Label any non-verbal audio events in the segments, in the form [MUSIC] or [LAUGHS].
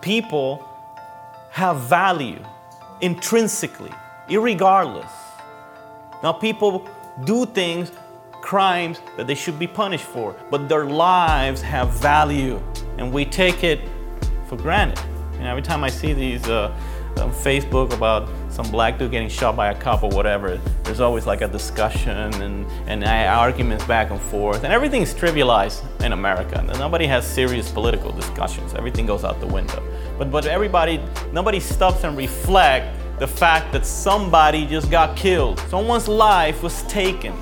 people have value intrinsically, irregardless. Now, people do things, crimes that they should be punished for, but their lives have value, and we take it for granted. And every time I see these uh, on Facebook about some black dude getting shot by a cop or whatever, there's always like a discussion and, and uh, arguments back and forth, and everything's trivialized in America. Nobody has serious political discussions. Everything goes out the window. But but everybody, nobody stops and reflect the fact that somebody just got killed. Someone's life was taken.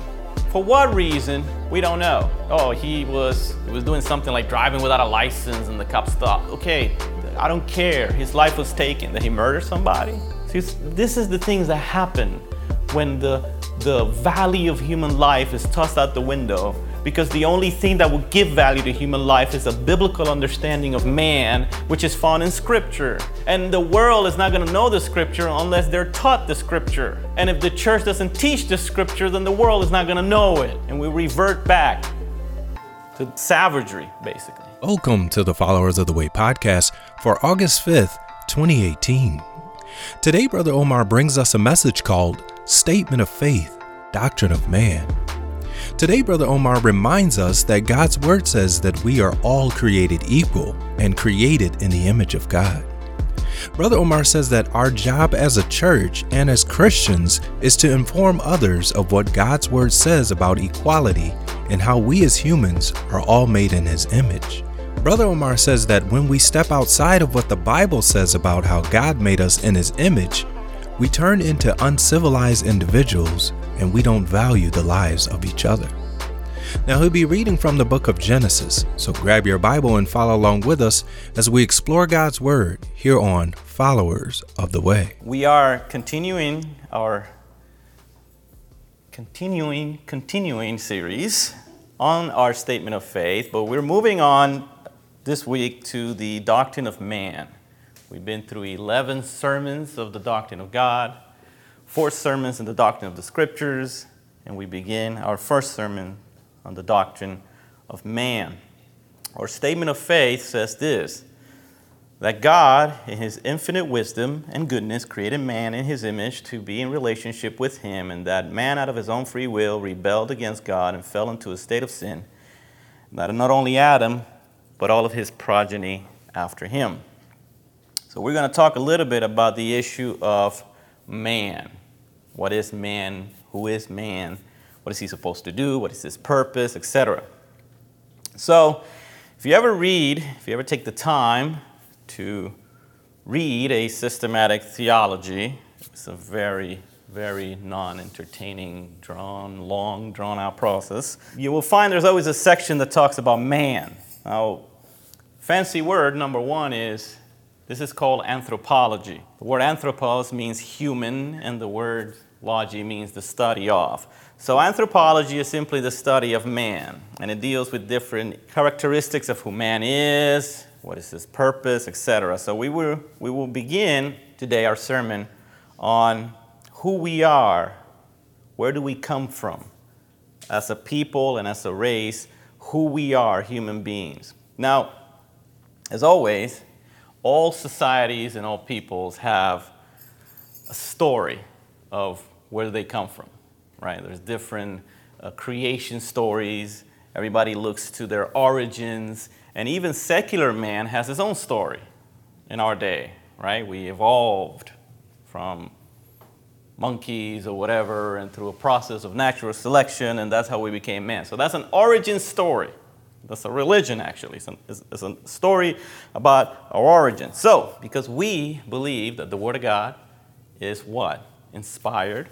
For what reason? We don't know. Oh, he was he was doing something like driving without a license and the cop stopped. Okay, I don't care. His life was taken. Did he murder somebody? This is the things that happen when the, the value of human life is tossed out the window because the only thing that will give value to human life is a biblical understanding of man, which is found in Scripture. And the world is not going to know the Scripture unless they're taught the Scripture. And if the church doesn't teach the Scripture, then the world is not going to know it. And we revert back to savagery, basically. Welcome to the Followers of the Way podcast for August 5th, 2018. Today, Brother Omar brings us a message called Statement of Faith, Doctrine of Man. Today, Brother Omar reminds us that God's Word says that we are all created equal and created in the image of God. Brother Omar says that our job as a church and as Christians is to inform others of what God's Word says about equality and how we as humans are all made in His image. Brother Omar says that when we step outside of what the Bible says about how God made us in His image, we turn into uncivilized individuals and we don't value the lives of each other. Now, he'll be reading from the book of Genesis, so grab your Bible and follow along with us as we explore God's Word here on Followers of the Way. We are continuing our continuing continuing series on our statement of faith, but we're moving on this week to the doctrine of man. We've been through 11 sermons of the doctrine of God, four sermons in the doctrine of the scriptures, and we begin our first sermon on the doctrine of man. Our statement of faith says this that God, in his infinite wisdom and goodness, created man in his image to be in relationship with him, and that man, out of his own free will, rebelled against God and fell into a state of sin. That not only Adam, but all of his progeny after him. So, we're going to talk a little bit about the issue of man. What is man? Who is man? What is he supposed to do? What is his purpose, etc. So, if you ever read, if you ever take the time to read a systematic theology, it's a very, very non entertaining, drawn, long, drawn out process. You will find there's always a section that talks about man. Now, fancy word number one is this is called anthropology. The word anthropos means human, and the word logy means the study of. So, anthropology is simply the study of man, and it deals with different characteristics of who man is, what is his purpose, etc. So, we will, we will begin today our sermon on who we are, where do we come from as a people and as a race, who we are, human beings. Now, as always, all societies and all peoples have a story of where they come from, right? There's different uh, creation stories. Everybody looks to their origins, and even secular man has his own story in our day, right? We evolved from monkeys or whatever, and through a process of natural selection, and that's how we became man. So that's an origin story. That's a religion, actually. It's, a story about our origin. So, because we believe that the Word of God is what? Inspired.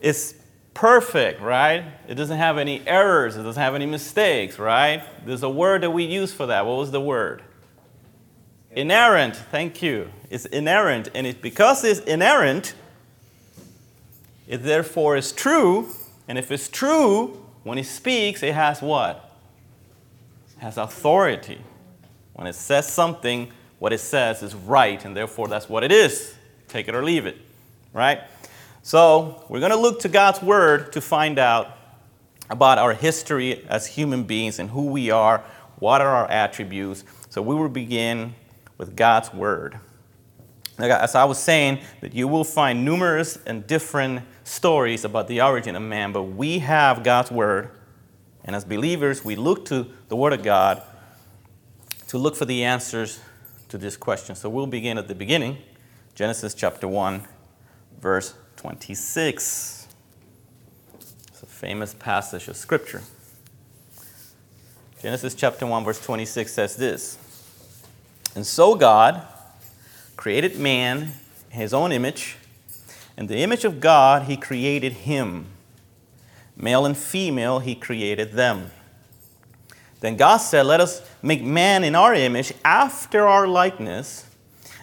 It's perfect, right? It doesn't have any errors, it doesn't have any mistakes, right? There's a word that we use for that. What was the word? Inerrant, thank you. It's inerrant, and it, because it's inerrant, it therefore is true, and if it's true, when it speaks, it has what? It has authority. When it says something, what it says is right, and therefore that's what it is. Take it or leave it, right? So we're going to look to God's Word to find out about our history as human beings and who we are, what are our attributes. So we will begin with God's Word. As I was saying, that you will find numerous and different stories about the origin of man, but we have God's Word, and as believers, we look to the Word of God to look for the answers to this question. So we'll begin at the beginning, Genesis chapter 1, verse 26. It's a famous passage of Scripture. Genesis chapter 1, verse 26 says this And so God created man in his own image. In the image of God, he created him. Male and female, he created them. Then God said, Let us make man in our image, after our likeness,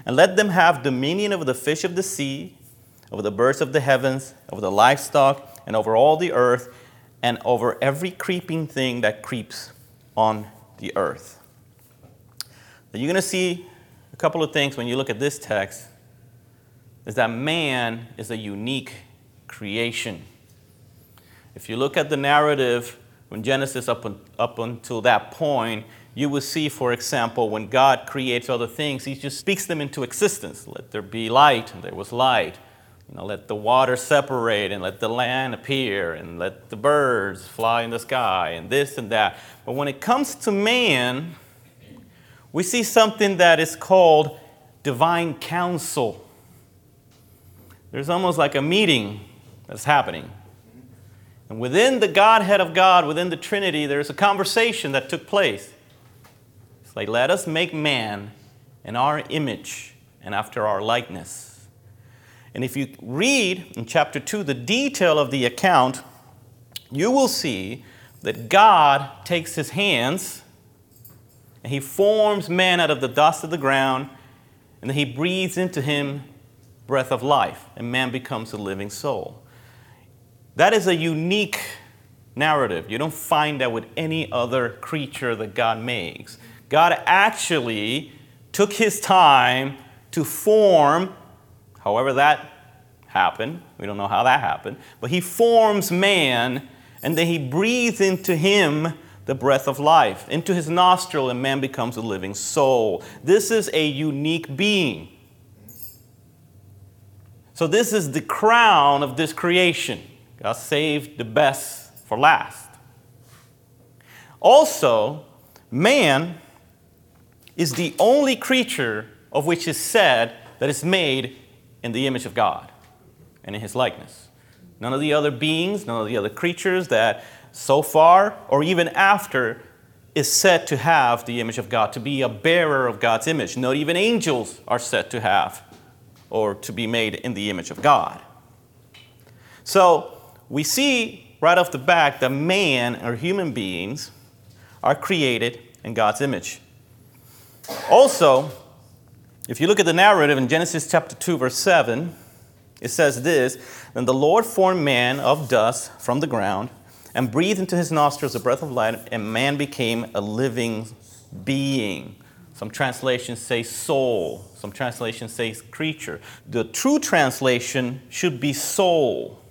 and let them have dominion over the fish of the sea, over the birds of the heavens, over the livestock, and over all the earth, and over every creeping thing that creeps on the earth. Now You're going to see a couple of things when you look at this text is that man is a unique creation. If you look at the narrative from Genesis up, up until that point, you will see, for example, when God creates other things, He just speaks them into existence. Let there be light, and there was light. You know, let the water separate, and let the land appear, and let the birds fly in the sky, and this and that. But when it comes to man, we see something that is called divine counsel. There's almost like a meeting that's happening. And within the Godhead of God, within the Trinity, there's a conversation that took place. It's like, let us make man in our image and after our likeness. And if you read in chapter 2 the detail of the account, you will see that God takes his hands and he forms man out of the dust of the ground, and then he breathes into him breath of life, and man becomes a living soul. That is a unique narrative. You don't find that with any other creature that God makes. God actually took his time to form, however that happened, we don't know how that happened, but he forms man and then he breathes into him the breath of life into his nostril, and man becomes a living soul. This is a unique being. So, this is the crown of this creation. God saved the best for last. Also, man is the only creature of which is said that is made in the image of God and in his likeness. None of the other beings, none of the other creatures that so far or even after is said to have the image of God, to be a bearer of God's image. Not even angels are said to have or to be made in the image of God. So we see right off the bat that man or human beings are created in God's image. Also, if you look at the narrative in Genesis chapter 2, verse 7, it says this Then the Lord formed man of dust from the ground and breathed into his nostrils the breath of life, and man became a living being. Some translations say soul, some translations say creature. The true translation should be soul.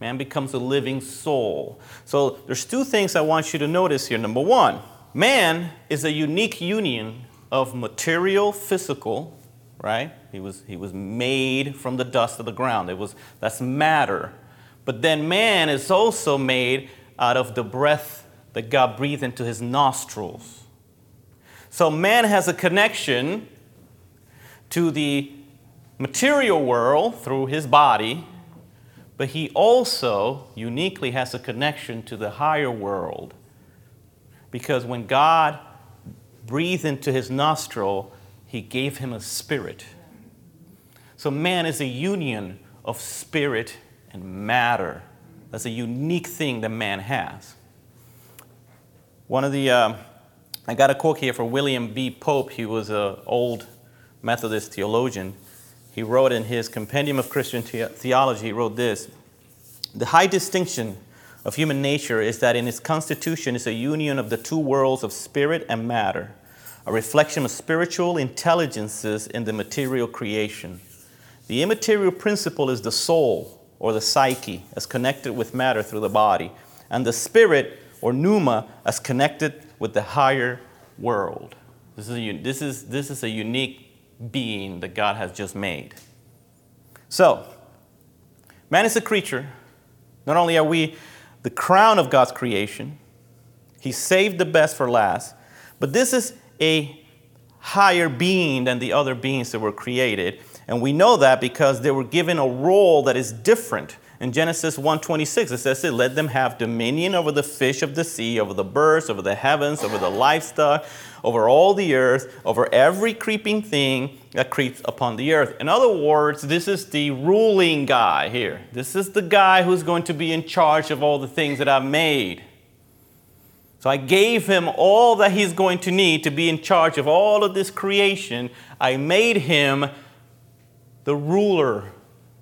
Man becomes a living soul. So there's two things I want you to notice here. Number one, man is a unique union of material, physical, right? He was, he was made from the dust of the ground. It was, that's matter. But then man is also made out of the breath that God breathed into his nostrils. So man has a connection to the material world through his body, but he also uniquely has a connection to the higher world. Because when God breathed into his nostril, he gave him a spirit. So man is a union of spirit and matter. That's a unique thing that man has. One of the, uh, I got a quote here from William B. Pope. He was an old Methodist theologian. He wrote in his Compendium of Christian Theology, he wrote this The high distinction of human nature is that in its constitution is a union of the two worlds of spirit and matter, a reflection of spiritual intelligences in the material creation. The immaterial principle is the soul, or the psyche as connected with matter through the body, and the spirit or pneuma as connected with the higher world. This is, a, this, is, this is a unique being that God has just made. So, man is a creature. Not only are we the crown of God's creation, He saved the best for last, but this is a higher being than the other beings that were created. And we know that because they were given a role that is different. In Genesis 1:26 it says, "Let them have dominion over the fish of the sea, over the birds, over the heavens, over the livestock, over all the earth, over every creeping thing that creeps upon the earth." In other words, this is the ruling guy here. This is the guy who's going to be in charge of all the things that I've made. So I gave him all that he's going to need to be in charge of all of this creation. I made him the ruler.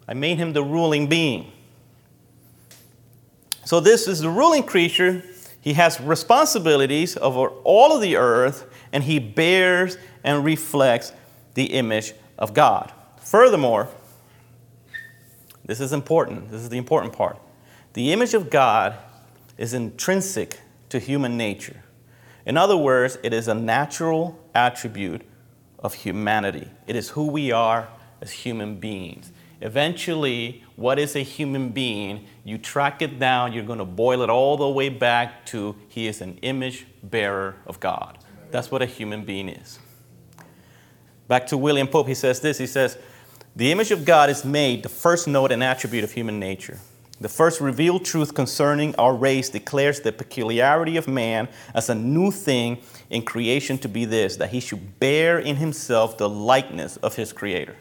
I made him the ruling being. So this is the ruling creature. He has responsibilities over all of the earth, and he bears and reflects the image of God. Furthermore, this is important. This is the important part. The image of God is intrinsic to human nature. In other words, it is a natural attribute of humanity. It is who we are as human beings. Eventually, what is a human being? You track it down, you're going to boil it all the way back to he is an image bearer of God. That's what a human being is. Back to William Pope, he says this he says, The image of God is made the first note and attribute of human nature. The first revealed truth concerning our race declares the peculiarity of man as a new thing in creation to be this that he should bear in himself the likeness of his creator.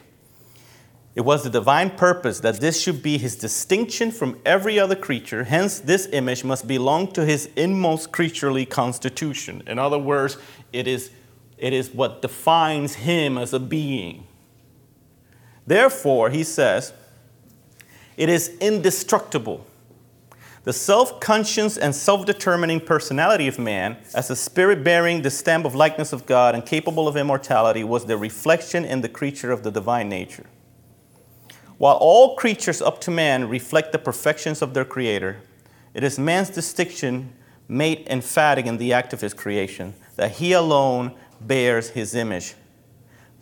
It was the divine purpose that this should be his distinction from every other creature. Hence, this image must belong to his inmost creaturely constitution. In other words, it is, it is what defines him as a being. Therefore, he says, it is indestructible. The self conscious and self determining personality of man, as a spirit bearing the stamp of likeness of God and capable of immortality, was the reflection in the creature of the divine nature. While all creatures up to man reflect the perfections of their Creator, it is man's distinction made emphatic in the act of his creation that he alone bears his image.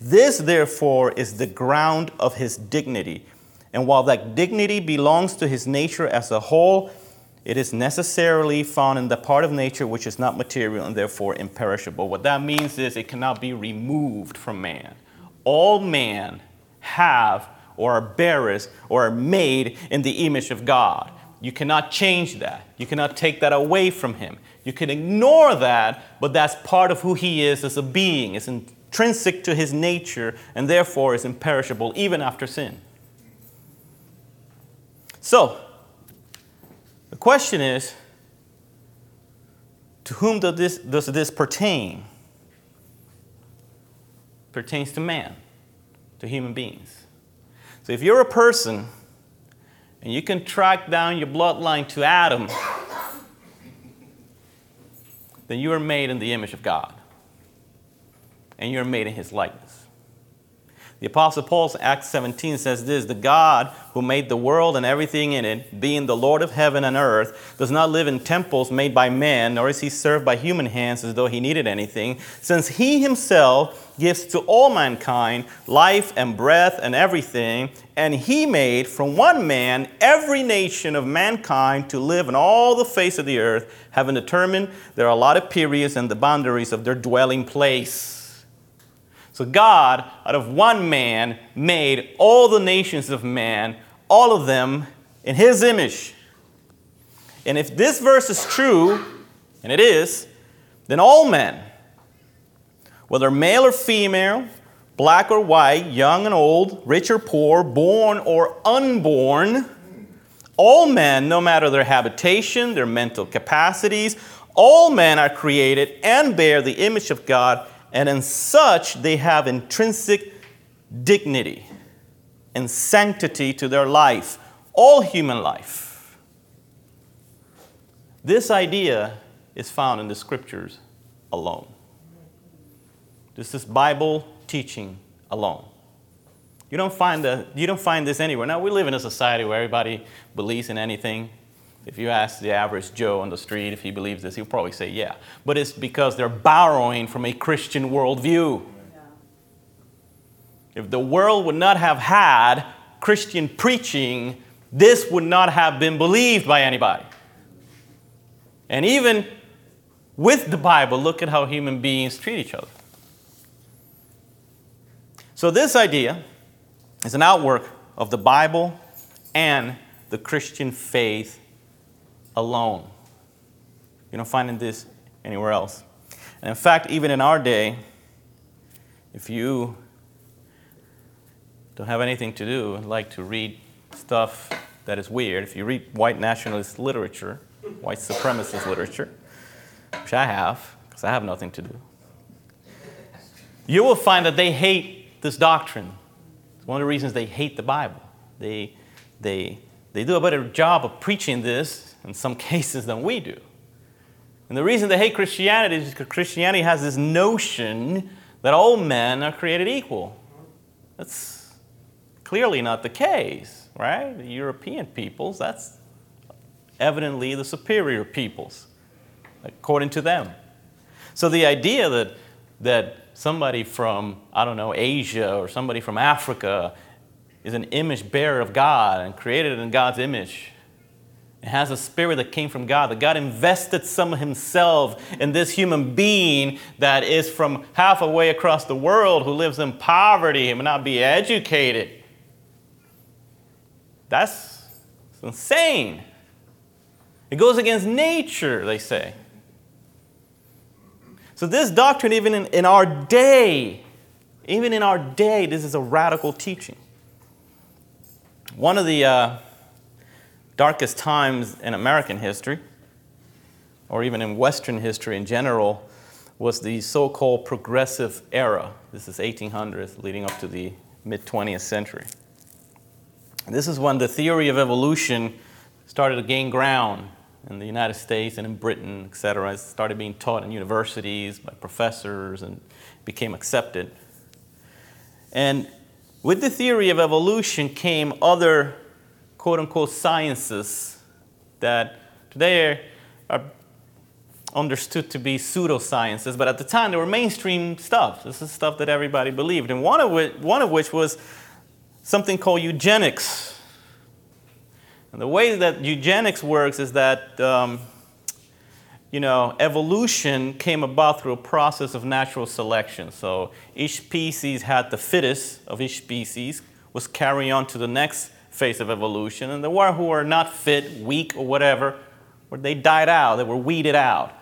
This, therefore, is the ground of his dignity. And while that dignity belongs to his nature as a whole, it is necessarily found in the part of nature which is not material and therefore imperishable. What that means is it cannot be removed from man. All man have or are bearers or are made in the image of God. You cannot change that. You cannot take that away from him. You can ignore that, but that's part of who he is as a being. It's intrinsic to his nature and therefore is imperishable even after sin. So, the question is to whom does this, does this pertain? Pertains to man, to human beings. So if you're a person and you can track down your bloodline to Adam, then you are made in the image of God. And you're made in his likeness. The Apostle Paul in Acts 17 says this The God who made the world and everything in it, being the Lord of heaven and earth, does not live in temples made by man, nor is he served by human hands as though he needed anything, since he himself gives to all mankind life and breath and everything, and he made from one man every nation of mankind to live on all the face of the earth, having determined their allotted periods and the boundaries of their dwelling place. So God, out of one man, made all the nations of man, all of them in his image. And if this verse is true, and it is, then all men, whether male or female, black or white, young and old, rich or poor, born or unborn, all men, no matter their habitation, their mental capacities, all men are created and bear the image of God and in such they have intrinsic dignity and sanctity to their life, all human life. This idea is found in the scriptures alone. This is Bible teaching alone. You don't find, the, you don't find this anywhere. Now, we live in a society where everybody believes in anything. If you ask the average Joe on the street if he believes this, he'll probably say yeah. But it's because they're borrowing from a Christian worldview. If the world would not have had Christian preaching, this would not have been believed by anybody. And even with the Bible, look at how human beings treat each other. So, this idea is an outwork of the Bible and the Christian faith alone. You don't find this anywhere else. And in fact, even in our day, if you don't have anything to do and like to read stuff that is weird, if you read white nationalist literature, white supremacist literature, which I have, because I have nothing to do, you will find that they hate this doctrine. It's one of the reasons they hate the Bible. They, they, they do a better job of preaching this in some [LAUGHS] cases than we do. And the reason they hate Christianity is because Christianity has this notion that all men are created equal. That's clearly not the case, right? The European peoples, that's evidently the superior peoples, according to them. So the idea that, that somebody from, I don't know, Asia or somebody from Africa is an image bearer of God and created in God's image it has a spirit that came from God, that God invested some of Himself in this human being that is from half a way across the world who lives in poverty and may not be educated. That's insane. It goes against nature, they say. So, this doctrine, even in, in our day, even in our day, this is a radical teaching. One of the uh, darkest times in American history, or even in Western history in general, was the so called progressive era. This is 1800s, leading up to the mid 20th century. This is when the theory of evolution started to gain ground in the United States and in Britain, et cetera. It started being taught in universities by professors and became accepted. And with the theory of evolution came other quote unquote sciences that today are understood to be pseudosciences, but at the time they were mainstream stuff. This is stuff that everybody believed. And one of which, one of which was something called eugenics. And the way that eugenics works is that um, you know, evolution came about through a process of natural selection. So each species had the fittest of each species was carried on to the next phase of evolution, and the one who are not fit, weak, or whatever, they died out, they were weeded out.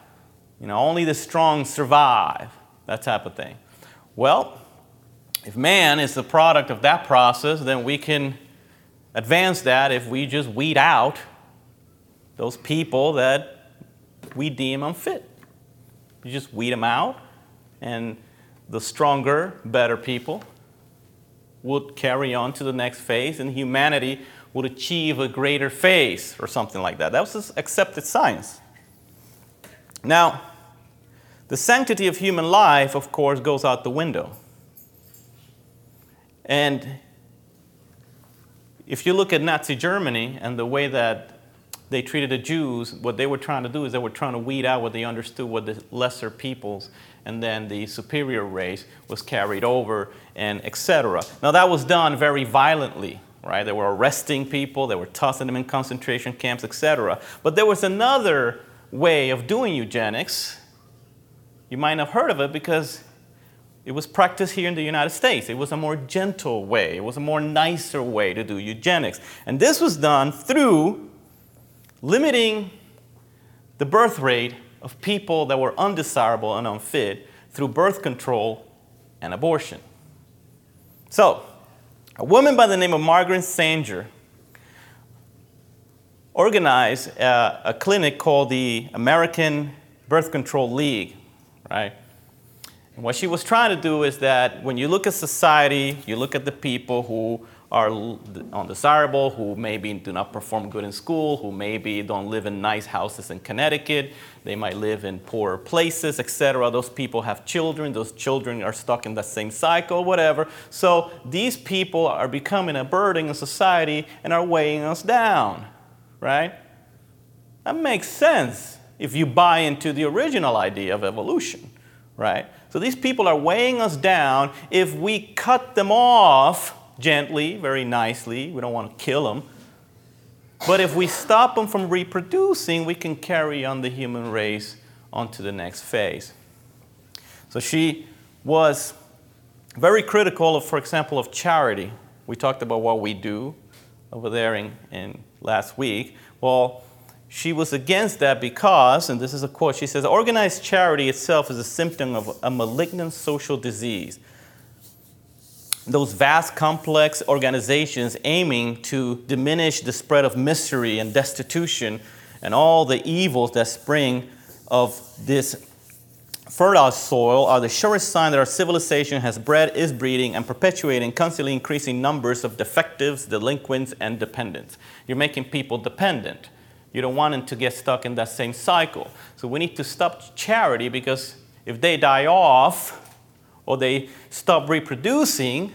You know, only the strong survive, that type of thing. Well, if man is the product of that process, then we can advance that if we just weed out those people that we deem unfit. You just weed them out, and the stronger, better people would carry on to the next phase and humanity would achieve a greater phase or something like that. That was accepted science. Now, the sanctity of human life, of course, goes out the window. And if you look at Nazi Germany and the way that they treated the Jews, what they were trying to do is they were trying to weed out what they understood were the lesser peoples and then the superior race was carried over, and etc. Now, that was done very violently, right? They were arresting people, they were tossing them in concentration camps, etc. But there was another way of doing eugenics. You might have heard of it because it was practiced here in the United States. It was a more gentle way, it was a more nicer way to do eugenics. And this was done through limiting the birth rate of people that were undesirable and unfit through birth control and abortion. So, a woman by the name of Margaret Sanger organized a, a clinic called the American Birth Control League, right? And what she was trying to do is that when you look at society, you look at the people who are undesirable, who maybe do not perform good in school, who maybe don't live in nice houses in Connecticut, they might live in poorer places, etc. Those people have children, those children are stuck in the same cycle, whatever. So these people are becoming a burden in society and are weighing us down, right? That makes sense if you buy into the original idea of evolution, right? So these people are weighing us down. If we cut them off gently, very nicely, we don't want to kill them. But if we stop them from reproducing, we can carry on the human race onto the next phase. So she was very critical of, for example, of charity. We talked about what we do over there in, in last week. Well, she was against that because, and this is a quote, she says, organized charity itself is a symptom of a malignant social disease. Those vast, complex organizations aiming to diminish the spread of misery and destitution and all the evils that spring of this fertile soil are the surest sign that our civilization has bred, is breeding, and perpetuating constantly increasing numbers of defectives, delinquents, and dependents. You're making people dependent. You don't want them to get stuck in that same cycle. So we need to stop charity because if they die off or they stop reproducing,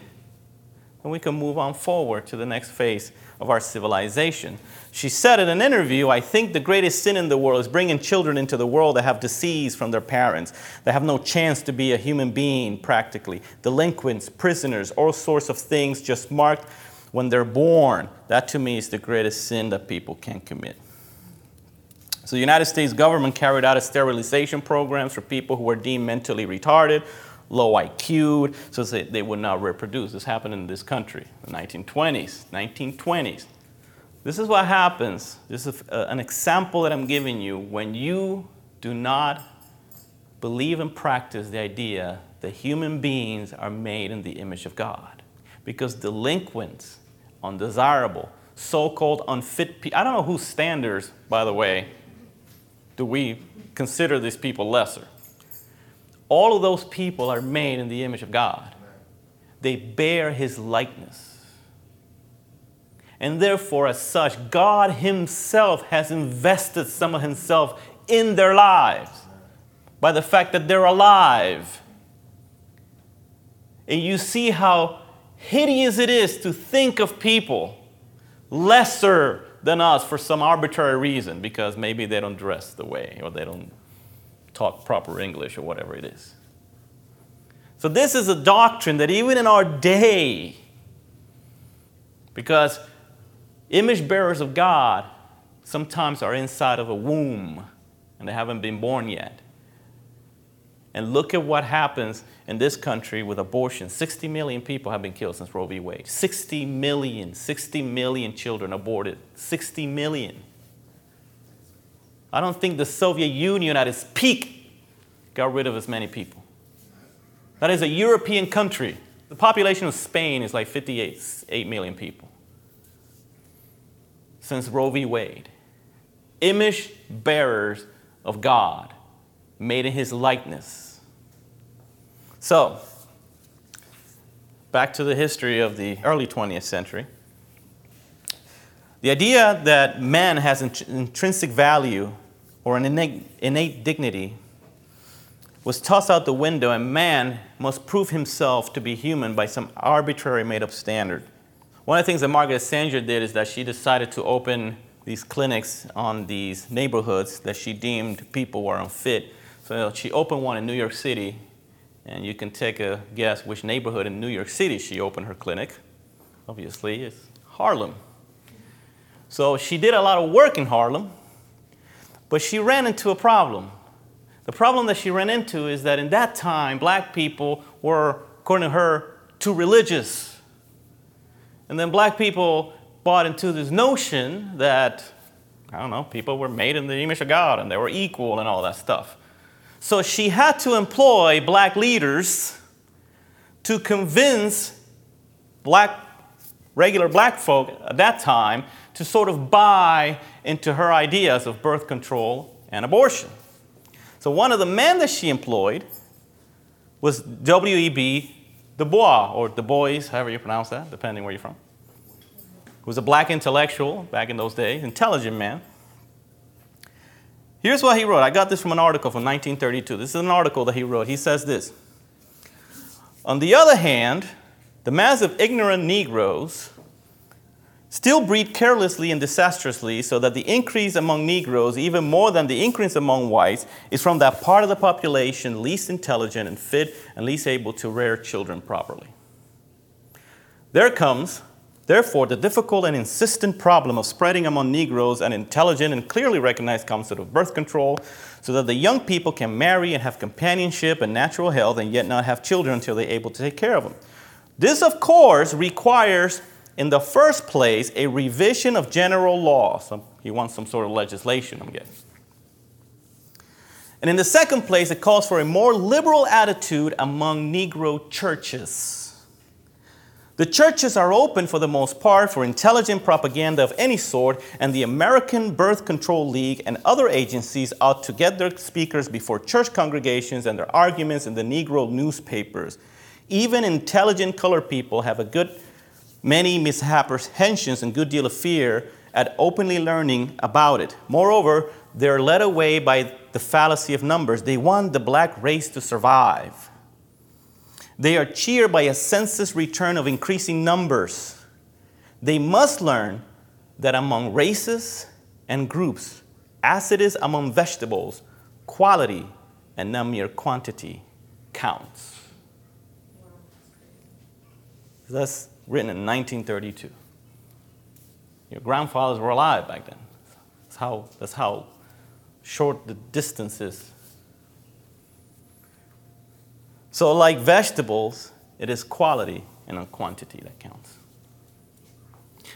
then we can move on forward to the next phase of our civilization. She said in an interview, I think the greatest sin in the world is bringing children into the world that have disease from their parents, that have no chance to be a human being practically. Delinquents, prisoners, all sorts of things just marked when they're born. That to me is the greatest sin that people can commit. So the United States government carried out a sterilization programs for people who were deemed mentally retarded, low IQ, so they would not reproduce. This happened in this country, the 1920s, 1920s. This is what happens. This is uh, an example that I'm giving you when you do not believe and practice the idea that human beings are made in the image of God. Because delinquents, undesirable, so called unfit people, I don't know whose standards, by the way, do we consider these people lesser. All of those people are made in the image of God, they bear His likeness. And therefore, as such, God Himself has invested some of Himself in their lives by the fact that they're alive. And you see how hideous it is to think of people lesser than us for some arbitrary reason because maybe they don't dress the way or they don't talk proper English or whatever it is. So, this is a doctrine that even in our day, because Image bearers of God sometimes are inside of a womb and they haven't been born yet. And look at what happens in this country with abortion. 60 million people have been killed since Roe v. Wade. 60 million, 60 million children aborted. 60 million. I don't think the Soviet Union at its peak got rid of as many people. That is a European country. The population of Spain is like 58 8 million people since Roe v. Wade. Image bearers of God, made in his likeness. So, back to the history of the early 20th century. The idea that man has intrinsic value or an innate, dignity was tossed out the window, and man must prove himself to be human by some arbitrary made up standard. One of the things that Margaret Sanger did is that she decided to open these clinics on these neighborhoods that she deemed people were unfit. So she opened one in New York City, and you can take a guess which neighborhood in New York City she opened her clinic. Obviously, it's Harlem. So she did a lot of work in Harlem, but she ran into a problem. The problem that she ran into is that in that time, black people were, according to her, too religious and then black people bought into this notion that, I don't know, people were made in the image of God and they were equal and all that stuff. So she had to employ black leaders to convince black, regular black folk at that time to sort of buy into her ideas of birth control and abortion. So one of the men that she employed was W.E.B. Du Bois, or Du Bois, however you pronounce that, depending where you're from. He was a black intellectual back in those days, intelligent man. Here's what he wrote. I got this from an article from 1932. This is an article that he wrote. He says this On the other hand, the mass of ignorant Negroes still breed carelessly and disastrously, so that the increase among Negroes, even more than the increase among whites, is from that part of the population least intelligent and fit and least able to rear children properly. There comes, therefore, the difficult and insistent problem of spreading among Negroes an intelligent and clearly recognized concept of birth control so that the young people can marry and have companionship and natural health and yet not have children until they're able to take care of them. This, of course, requires in the first place, a revision of general law. So he wants some sort of legislation, I'm guessing. And in the second place, it calls for a more liberal attitude among Negro churches. The churches are open for the most part for intelligent propaganda of any sort, and the American Birth Control League and other agencies ought to get their speakers before church congregations and their arguments in the Negro newspapers. Even intelligent colored people have a good many misapprehensions and good deal of fear at openly learning about it. Moreover, they're led away by the fallacy of numbers. They want the black race to survive. They are cheered by a census return of increasing numbers. They must learn that among races and groups, as it is among vegetables, quality and not mere quantity counts. That's written in 1932. Your grandfathers were alive back then. That's how, that's how short the distance is. So, like vegetables, it is quality and not quantity that counts.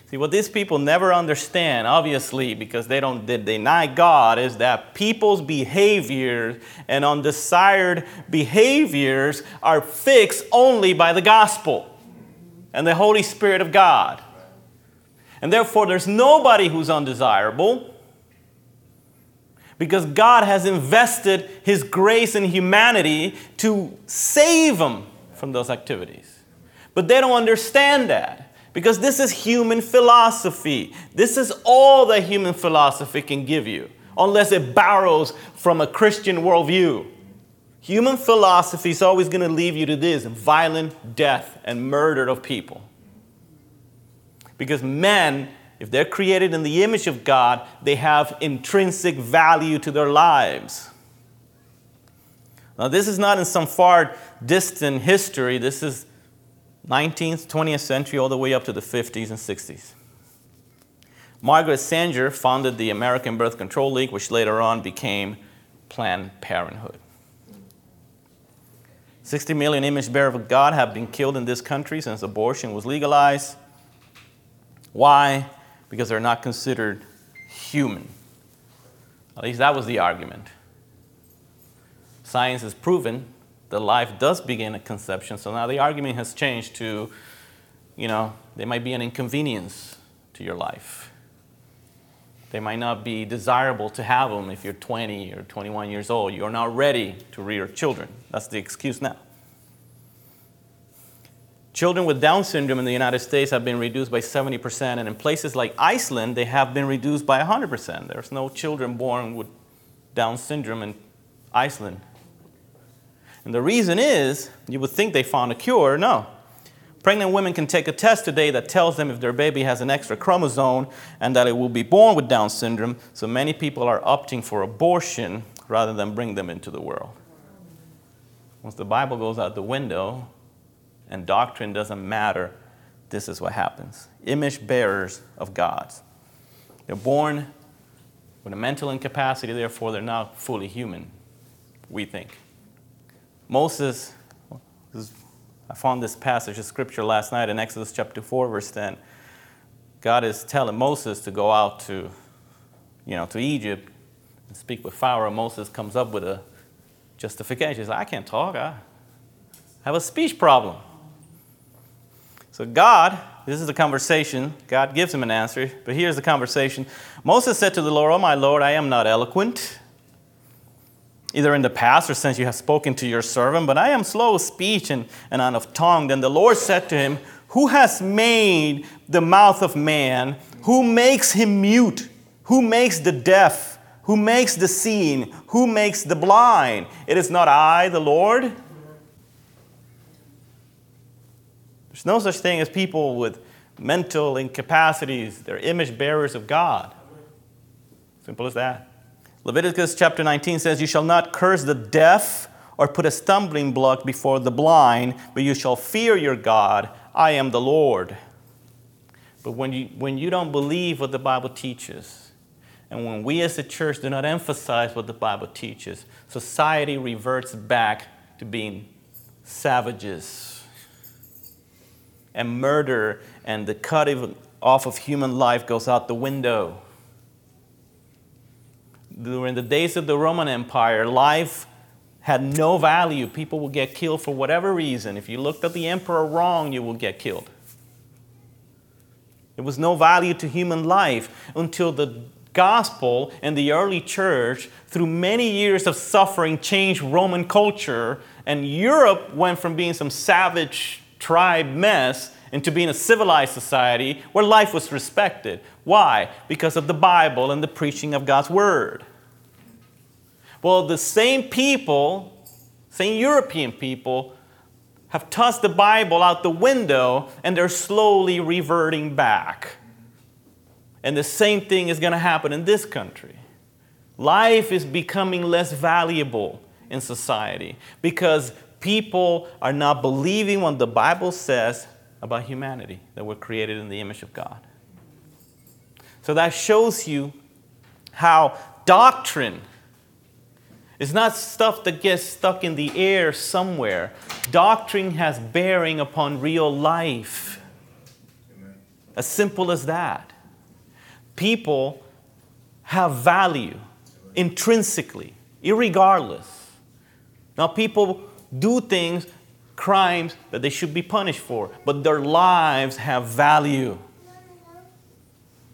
See, what these people never understand, obviously, because they don't they deny God, is that people's behaviors and undesired behaviors are fixed only by the gospel and the Holy Spirit of God. And therefore, there's nobody who's undesirable because God has invested His grace in humanity to save them from those activities. But they don't understand that because this is human philosophy. This is all that human philosophy can give you, unless it borrows from a Christian worldview. Human philosophy is always going to leave you to this violent death and murder of people. Because men, if they're created in the image of God, they have intrinsic value to their lives. Now, this is not in some far distant history. This is 19th, 20th century, all the way up to the 50s and 60s. Margaret Sanger founded the American Birth Control League, which later on became Planned Parenthood. 60 million image bearers of God have been killed in this country since abortion was legalized. Why? Because they're not considered human. At least that was the argument. Science has proven that life does begin at conception, so now the argument has changed to, you know, they might be an inconvenience to your life. They might not be desirable to have them if you're 20 or 21 years old. You're not ready to rear children. That's the excuse now. Children with Down syndrome in the United States have been reduced by 70%, and in places like Iceland, they have been reduced by 100%. There's no children born with Down syndrome in Iceland. And the reason is, you would think they found a cure. No. Pregnant women can take a test today that tells them if their baby has an extra chromosome and that it will be born with Down syndrome. So many people are opting for abortion rather than bring them into the world. Once the Bible goes out the window and doctrine doesn't matter, this is what happens. Image bearers of God. They're born with a mental incapacity, therefore, they're not fully human, we think. Moses I found this passage of scripture last night in Exodus chapter 4, verse 10. God is telling Moses to go out to, you know, to Egypt and speak with Pharaoh. Moses comes up with a justification. He's like, I can't talk. I have a speech problem. So God, this is the conversation. God gives him an answer, but here's the conversation. Moses said to the Lord, Oh my Lord, I am not eloquent either in the past or since you have spoken to your servant, but I am slow of speech and, and on of tongue. Then the Lord said to him, Who has made the mouth of man? Who makes him mute? Who makes the deaf? Who makes the seeing? Who makes the blind? It is not I, the Lord. There's no such thing as people with mental incapacities. They're image bearers of God. Simple as that. Leviticus chapter 19 says, You shall not curse the deaf or put a stumbling block before the blind, but you shall fear your God. I am the Lord. But when you, when you don't believe what the Bible teaches, and when we as a church do not emphasize what the Bible teaches, society reverts back to being savages. And murder and the cutting off of human life goes out the window. During the days of the Roman Empire, life had no value. People would get killed for whatever reason. If you looked at the emperor wrong, you would get killed. There was no value to human life until the gospel and the early church, through many years of suffering, changed Roman culture, and Europe went from being some savage tribe mess into being a civilized society where life was respected. Why? Because of the Bible and the preaching of God's Word. Well, the same people, same European people, have tossed the Bible out the window and they're slowly reverting back. And the same thing is going to happen in this country. Life is becoming less valuable in society because people are not believing what the Bible says about humanity, that we're created in the image of God. So that shows you how doctrine is not stuff that gets stuck in the air somewhere. Doctrine has bearing upon real life. As simple as that. People have value intrinsically, irregardless. Now, people do things, crimes that they should be punished for, but their lives have value.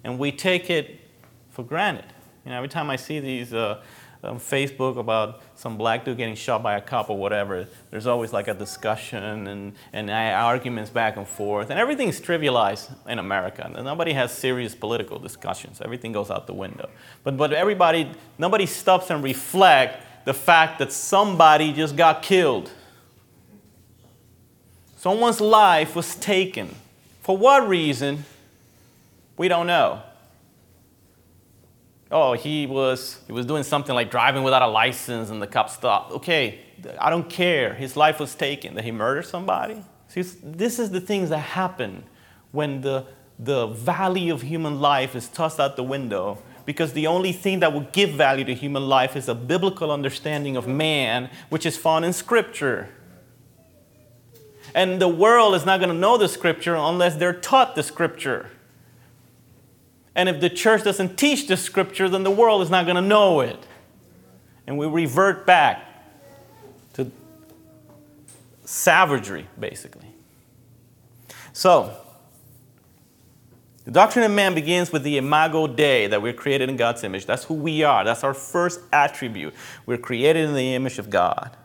And we take it for granted. You know, every time I see these uh, on Facebook about some black dude getting shot by a cop or whatever, there's always like a discussion and, and uh, arguments back and forth. And everything's trivialized in America. Nobody has serious political discussions. Everything goes out the window. But, but everybody, nobody stops and reflect the fact that somebody just got killed. Someone's life was taken. For what reason? We don't know oh, he was, he was doing something like driving without a license and the cop stopped. Okay, I don't care. His life was taken. That he murdered somebody? See, this is the things that happen when the, the value of human life is tossed out the window because the only thing that will give value to human life is a biblical understanding of man, which is found in Scripture. And the world is not going to know the Scripture unless they're taught the Scripture. And if the church doesn't teach the scripture, then the world is not going to know it. And we revert back to savagery, basically. So, the doctrine of man begins with the imago Dei, that we're created in God's image. That's who we are. That's our first attribute. We're created in the image of God.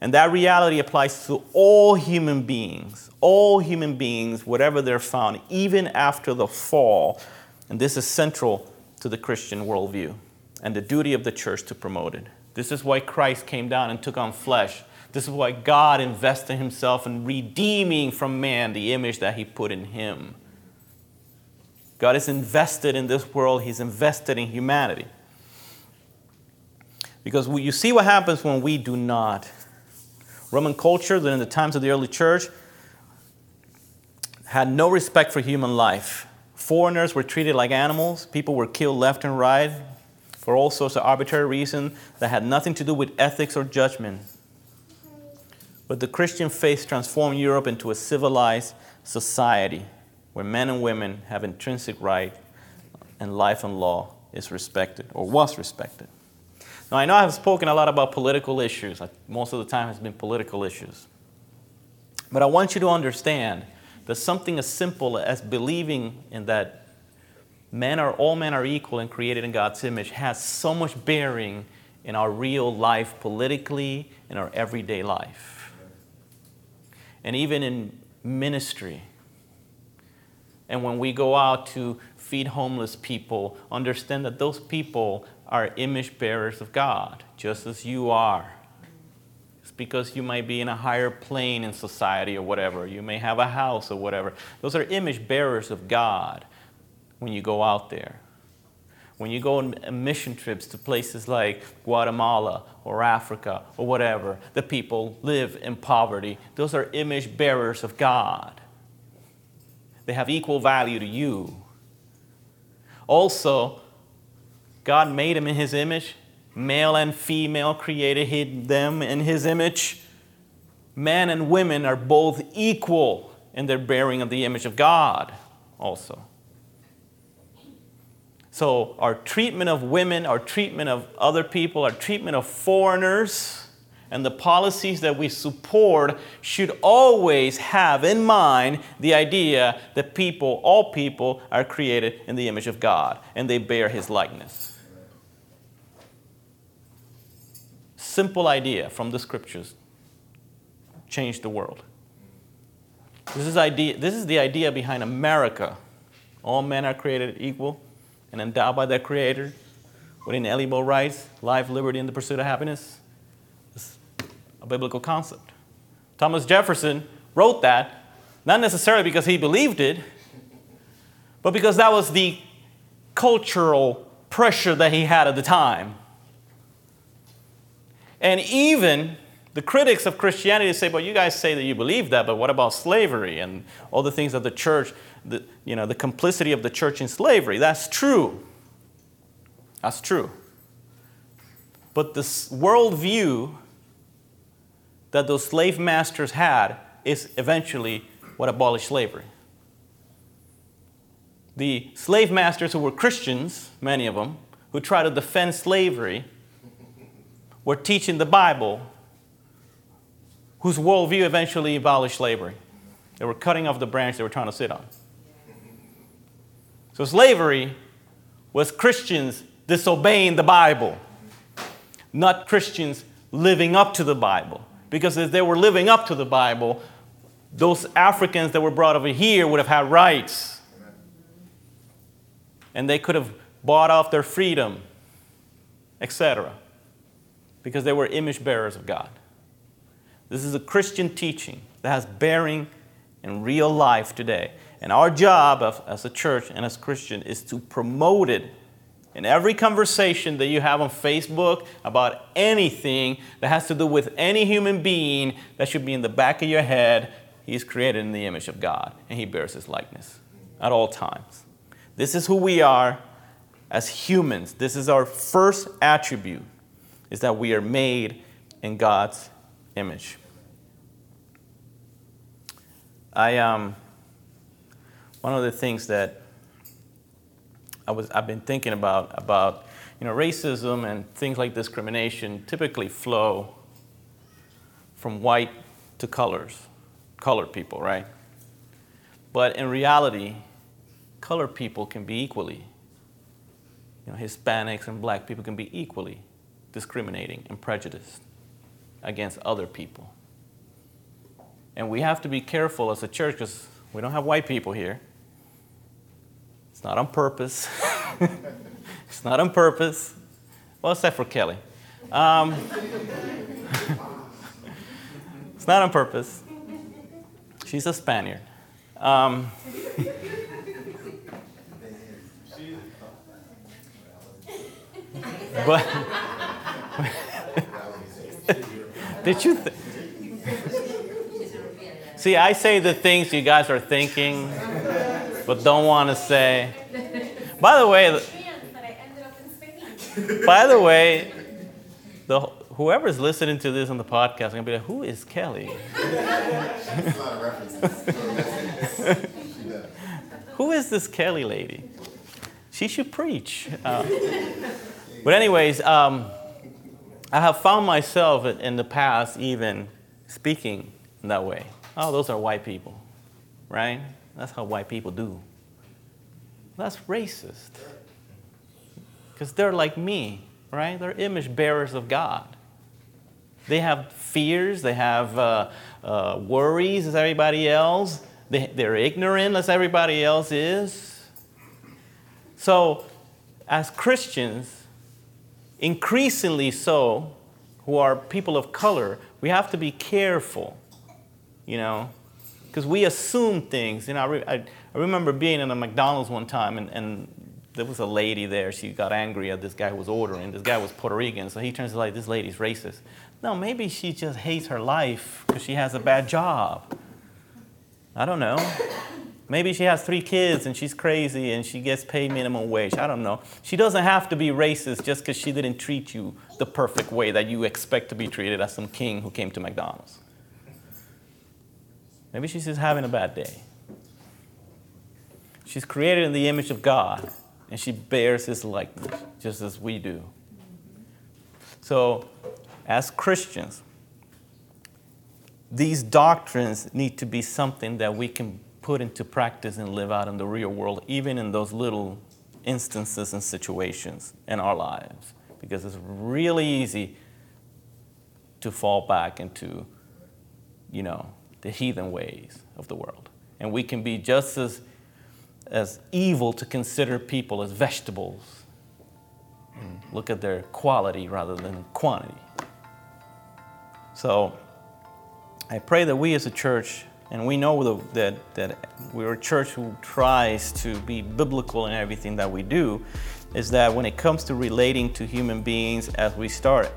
And that reality applies to all human beings, all human beings, whatever they're found, even after the fall. And this is central to the Christian worldview and the duty of the church to promote it. This is why Christ came down and took on flesh. This is why God invested himself in redeeming from man the image that he put in him. God is invested in this world, he's invested in humanity. Because you see what happens when we do not. Roman culture, during the times of the early church, had no respect for human life. Foreigners were treated like animals. People were killed left and right for all sorts of arbitrary reasons that had nothing to do with ethics or judgment. But the Christian faith transformed Europe into a civilized society where men and women have intrinsic right and life and law is respected or was respected. Now, I know I've spoken a lot about political issues. Most of the time it's been political issues. But I want you to understand that something as simple as believing in that men are all men are equal and created in God's image has so much bearing in our real life politically in our everyday life. And even in ministry. And when we go out to feed homeless people understand that those people are image bearers of God just as you are because you might be in a higher plane in society or whatever. You may have a house or whatever. Those are image bearers of God when you go out there. When you go on mission trips to places like Guatemala or Africa or whatever, the people live in poverty. Those are image bearers of God. They have equal value to you. Also, God made them in His image. Male and female created them in His image. Men and women are both equal in their bearing of the image of God, also. So, our treatment of women, our treatment of other people, our treatment of foreigners, and the policies that we support should always have in mind the idea that people, all people, are created in the image of God and they bear His likeness. Simple idea from the scriptures. changed the world. This is, idea, this is the idea behind America. All men are created equal and endowed by their Creator with inalienable rights, life, liberty, and the pursuit of happiness. It's a biblical concept. Thomas Jefferson wrote that not necessarily because he believed it, but because that was the cultural pressure that he had at the time. And even the critics of Christianity say, well, you guys say that you believe that, but what about slavery and all the things that the church the, you know, the complicity of the church in slavery. That's true. That's true. But this worldview that those slave masters had is eventually what abolished slavery. The slave masters who were Christians, many of them, who tried to defend slavery, were teaching the Bible, whose worldview eventually abolished slavery. They were cutting off the branch they were trying to sit on. So slavery was Christians disobeying the Bible, not Christians living up to the Bible. Because if they were living up to the Bible, those Africans that were brought over here would have had rights. And they could have bought off their freedom, etc. Because they were image bearers of God. This is a Christian teaching that has bearing in real life today. And our job of, as a church and as Christian is to promote it in every conversation that you have on Facebook about anything that has to do with any human being, that should be in the back of your head. He's created in the image of God and he bears his likeness at all times. This is who we are as humans. This is our first attribute is that we are made in God's image. I um one of the things that I was, I've been thinking about, about you know, racism and things like discrimination typically flow from white to colors, colored people, right? But in reality, colored people can be equally, you know, Hispanics and black people can be equally discriminating and prejudiced against other people. And we have to be careful as a church because we don't have white people here. It's not on purpose. [LAUGHS] it's not on purpose. Well, except for Kelly. Um, [LAUGHS] it's not on purpose. She's a Spaniard. Um, [LAUGHS] but did you? Th- See, I say the things you guys are thinking but don't want to say. By the way, by the way, the, whoever's listening to this on the podcast, I'm gonna be like, "Who is Kelly?" [LAUGHS] Who is this Kelly lady? She should preach. Uh, but anyways, um, I have found myself in the past even speaking in that way. Oh, those are white people, right? That's how white people do. That's racist. Because they're like me, right? They're image bearers of God. They have fears, they have uh, uh, worries as everybody else, they, they're ignorant as everybody else is. So, as Christians, increasingly so, who are people of color, we have to be careful, you know, because we assume things. You know, I, re- I, remember being in a McDonald's one time, and, and there was a lady there. She got angry at this guy who was ordering. This guy was Puerto Rican, so he turns to like, this lady's racist. No, maybe she just hates her life because she has a bad job. I don't know. Maybe she has three kids and she's crazy and she gets paid minimum wage. I don't know. She doesn't have to be racist just because she didn't treat you the perfect way that you expect to be treated as some king who came to McDonald's. Maybe she's just having a bad day. She's created in the image of God and she bears his likeness just as we do. So, as Christians, these doctrines need to be something that we can put into practice and live out in the real world, even in those little instances and situations in our lives. Because it's really easy to fall back into, you know, the heathen ways of the world. And we can be just as, as evil to consider people as vegetables. And look at their quality rather than quantity. So I pray that we as a church and we know that, that we're a church who tries to be biblical in everything that we do, is that when it comes to relating to human beings as we start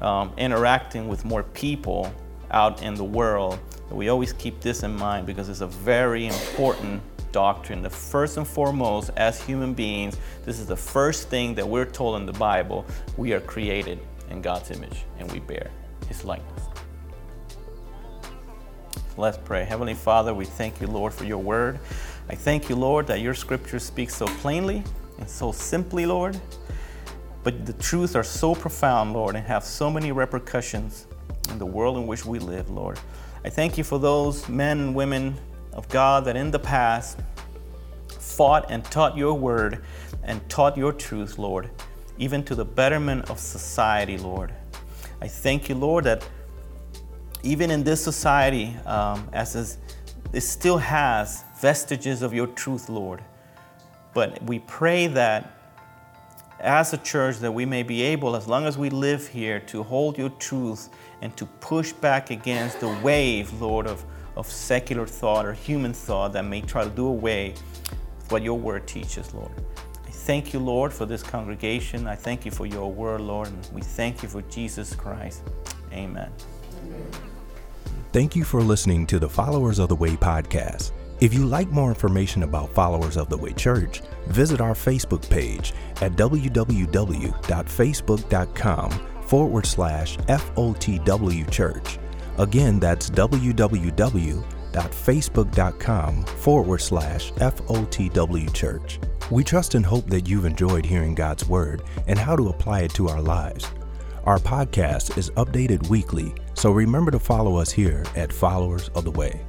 um, interacting with more people out in the world, we always keep this in mind because it's a very important doctrine. The first and foremost, as human beings, this is the first thing that we're told in the Bible we are created in God's image and we bear His likeness. Let's pray. Heavenly Father, we thank you, Lord, for your word. I thank you, Lord, that your scripture speaks so plainly and so simply, Lord. But the truths are so profound, Lord, and have so many repercussions in the world in which we live, Lord. I thank you for those men and women of God that in the past fought and taught your word and taught your truth, Lord, even to the betterment of society, Lord. I thank you, Lord, that even in this society, um, as is, it still has vestiges of your truth, Lord. But we pray that as a church that we may be able, as long as we live here, to hold your truth and to push back against the wave, Lord, of, of secular thought or human thought that may try to do away with what your word teaches, Lord. I thank you, Lord, for this congregation. I thank you for your word, Lord, and we thank you for Jesus Christ. Amen. Amen. Thank you for listening to the Followers of the Way podcast. If you like more information about Followers of the Way Church, visit our Facebook page at www.facebook.com forward slash FOTW Church. Again, that's www.facebook.com forward slash FOTW Church. We trust and hope that you've enjoyed hearing God's Word and how to apply it to our lives. Our podcast is updated weekly, so remember to follow us here at Followers of the Way.